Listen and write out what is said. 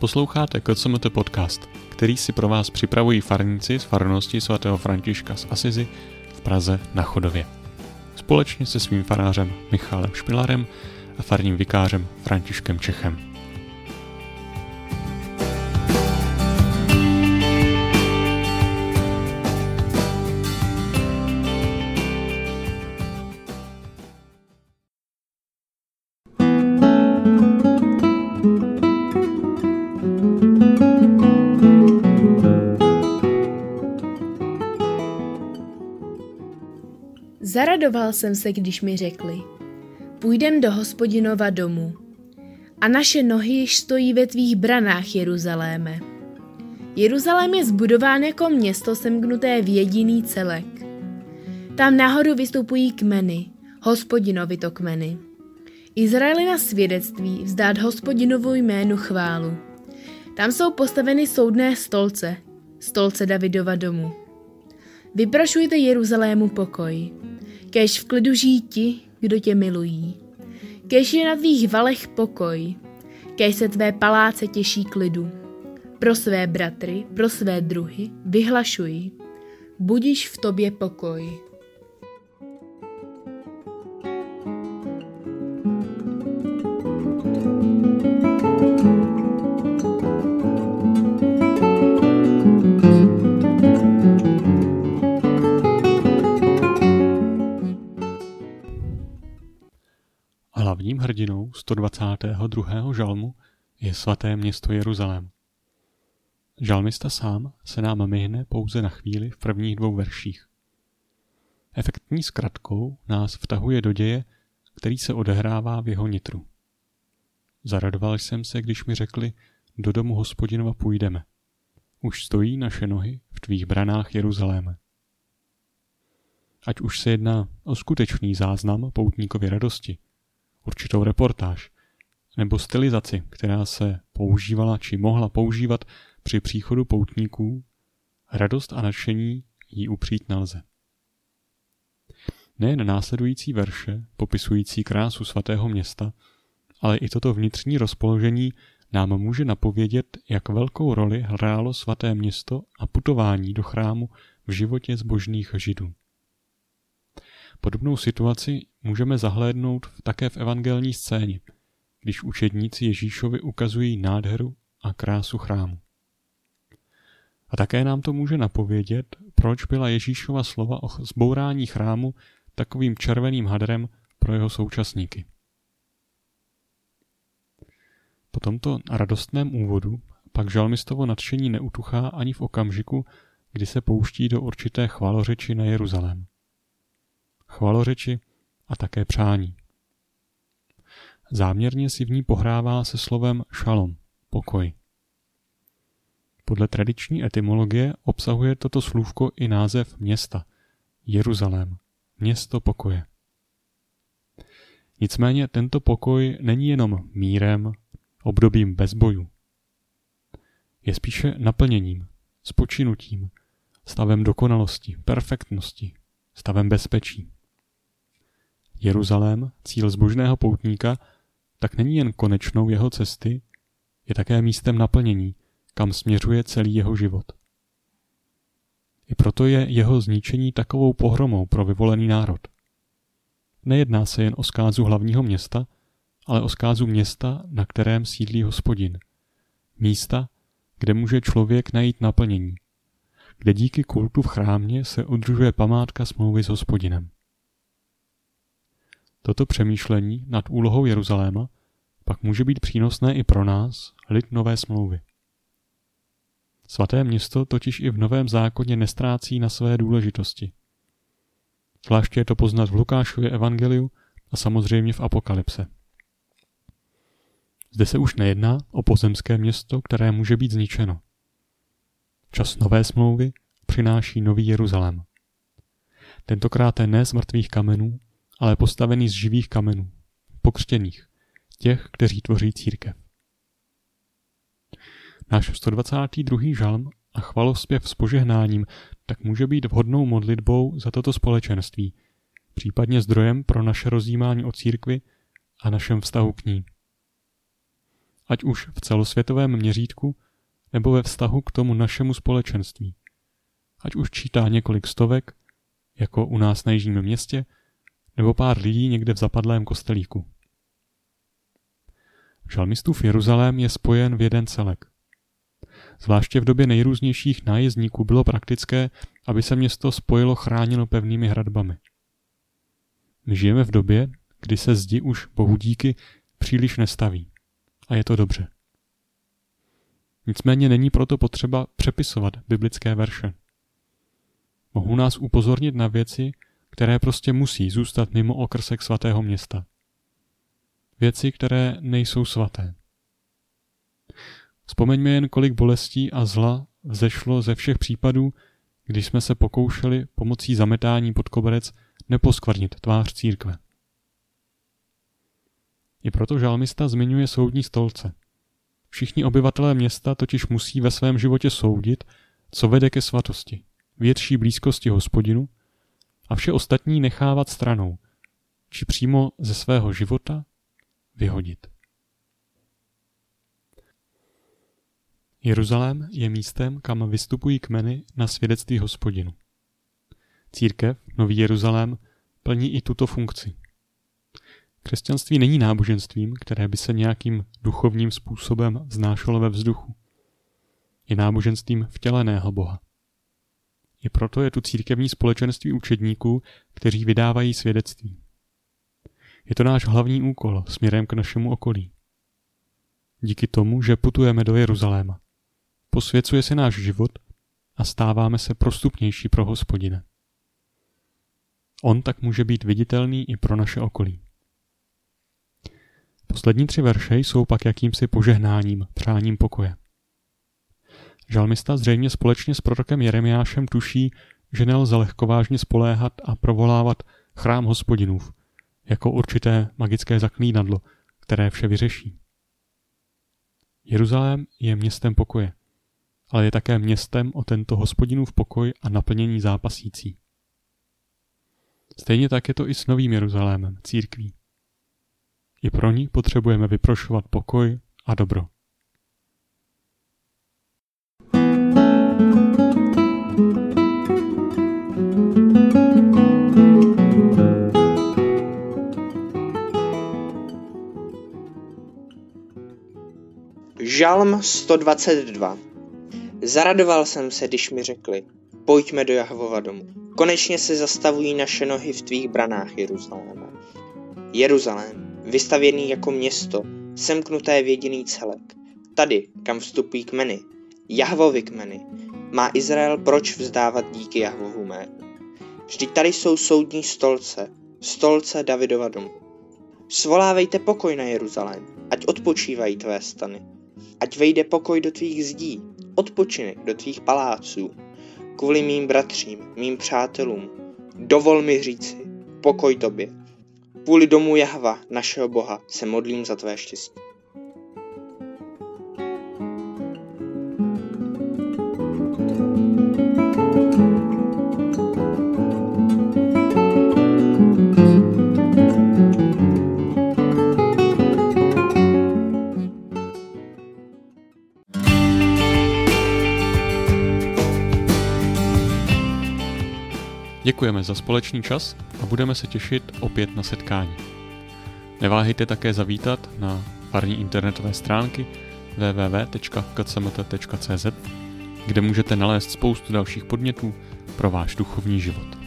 Posloucháte KCMT podcast, který si pro vás připravují farníci z farnosti svatého Františka z Asizi v Praze na Chodově. Společně se svým farářem Michalem Špilarem a farním vikářem Františkem Čechem. Zaradoval jsem se, když mi řekli, půjdem do hospodinova domu. A naše nohy již stojí ve tvých branách, Jeruzaléme. Jeruzalém je zbudován jako město semknuté v jediný celek. Tam nahoru vystupují kmeny, hospodinovi to kmeny. Izraeli na svědectví vzdát hospodinovu jménu chválu. Tam jsou postaveny soudné stolce, stolce Davidova domu. Vyprošujte Jeruzalému pokoj. Kež v klidu žijí ti, kdo tě milují. Kež je na tvých valech pokoj. Kež se tvé paláce těší klidu. Pro své bratry, pro své druhy vyhlašuji. Budíš v tobě pokoj. Hlavním hrdinou 122. žalmu je svaté město Jeruzalém. Žalmista sám se nám myhne pouze na chvíli v prvních dvou verších. Efektní zkratkou nás vtahuje do děje, který se odehrává v jeho nitru. Zaradoval jsem se, když mi řekli, do domu hospodinova půjdeme. Už stojí naše nohy v tvých branách Jeruzaléme. Ať už se jedná o skutečný záznam poutníkově radosti, určitou reportáž nebo stylizaci, která se používala či mohla používat při příchodu poutníků, radost a nadšení jí upřít nelze. Nejen následující verše, popisující krásu svatého města, ale i toto vnitřní rozpoložení nám může napovědět, jak velkou roli hrálo svaté město a putování do chrámu v životě zbožných židů. Podobnou situaci můžeme zahlédnout také v evangelní scéně, když učedníci Ježíšovi ukazují nádheru a krásu chrámu. A také nám to může napovědět, proč byla Ježíšova slova o zbourání chrámu takovým červeným hadrem pro jeho současníky. Po tomto radostném úvodu pak žalmistovo nadšení neutuchá ani v okamžiku, kdy se pouští do určité chvalořeči na Jeruzalém chvalořeči a také přání. Záměrně si v ní pohrává se slovem šalom, pokoj. Podle tradiční etymologie obsahuje toto slůvko i název města, Jeruzalém, město pokoje. Nicméně tento pokoj není jenom mírem, obdobím bez bojů. Je spíše naplněním, spočinutím, stavem dokonalosti, perfektnosti, stavem bezpečí. Jeruzalém, cíl zbožného poutníka, tak není jen konečnou jeho cesty, je také místem naplnění, kam směřuje celý jeho život. I proto je jeho zničení takovou pohromou pro vyvolený národ. Nejedná se jen o zkázu hlavního města, ale o zkázu města, na kterém sídlí hospodin. Místa, kde může člověk najít naplnění, kde díky kultu v chrámě se udržuje památka smlouvy s hospodinem. Toto přemýšlení nad úlohou Jeruzaléma pak může být přínosné i pro nás, lid nové smlouvy. Svaté město totiž i v Novém zákoně nestrácí na své důležitosti. Zvláště je to poznat v Lukášově evangeliu a samozřejmě v Apokalypse. Zde se už nejedná o pozemské město, které může být zničeno. Čas nové smlouvy přináší nový Jeruzalém. Tentokrát ne z mrtvých kamenů, ale postavený z živých kamenů, pokřtěných, těch, kteří tvoří církev. Náš 122. žalm a chvalospěv s požehnáním tak může být vhodnou modlitbou za toto společenství, případně zdrojem pro naše rozjímání o církvi a našem vztahu k ní. ať už v celosvětovém měřítku nebo ve vztahu k tomu našemu společenství. Ať už čítá několik stovek, jako u nás na jižním městě, nebo pár lidí někde v zapadlém kostelíku. Žalmistův Jeruzalém je spojen v jeden celek. Zvláště v době nejrůznějších nájezdníků bylo praktické, aby se město spojilo chráněno pevnými hradbami. My žijeme v době, kdy se zdi už bohu díky příliš nestaví. A je to dobře. Nicméně není proto potřeba přepisovat biblické verše. Mohou nás upozornit na věci, které prostě musí zůstat mimo okrsek svatého města. Věci, které nejsou svaté. Vzpomeňme jen, kolik bolestí a zla vzešlo ze všech případů, když jsme se pokoušeli pomocí zametání pod koberec neposkvrnit tvář církve. I proto žalmista zmiňuje soudní stolce. Všichni obyvatelé města totiž musí ve svém životě soudit, co vede ke svatosti, větší blízkosti hospodinu a vše ostatní nechávat stranou, či přímo ze svého života vyhodit. Jeruzalém je místem, kam vystupují kmeny na svědectví hospodinu. Církev, Nový Jeruzalém, plní i tuto funkci. Křesťanství není náboženstvím, které by se nějakým duchovním způsobem vznášelo ve vzduchu. Je náboženstvím vtěleného Boha. I proto je tu církevní společenství učedníků, kteří vydávají svědectví. Je to náš hlavní úkol směrem k našemu okolí. Díky tomu, že putujeme do Jeruzaléma. Posvěcuje se náš život a stáváme se prostupnější pro hospodine. On tak může být viditelný i pro naše okolí. Poslední tři verše jsou pak jakýmsi požehnáním, přáním pokoje. Žalmista zřejmě společně s prorokem Jeremiášem tuší, že nelze lehkovážně spoléhat a provolávat chrám hospodinův, jako určité magické zaklínadlo, které vše vyřeší. Jeruzalém je městem pokoje, ale je také městem o tento hospodinův pokoj a naplnění zápasící. Stejně tak je to i s Novým Jeruzalémem, církví. I pro ní potřebujeme vyprošovat pokoj a dobro. Žalm 122 Zaradoval jsem se, když mi řekli, pojďme do Jahvova domu. Konečně se zastavují naše nohy v tvých branách, Jeruzaléme. Jeruzalém, vystavěný jako město, semknuté v jediný celek. Tady, kam vstupují kmeny, Jahvovi kmeny, má Izrael proč vzdávat díky Jahvovu jménu. Vždyť tady jsou soudní stolce, stolce Davidova domu. Svolávejte pokoj na Jeruzalém, ať odpočívají tvé stany. Ať vejde pokoj do tvých zdí, odpočinek do tvých paláců. Kvůli mým bratřím, mým přátelům, dovol mi říci, pokoj tobě. Kvůli domu Jahva, našeho Boha, se modlím za tvé štěstí. Děkujeme za společný čas a budeme se těšit opět na setkání. Neváhejte také zavítat na farní internetové stránky www.kcmt.cz, kde můžete nalézt spoustu dalších podnětů pro váš duchovní život.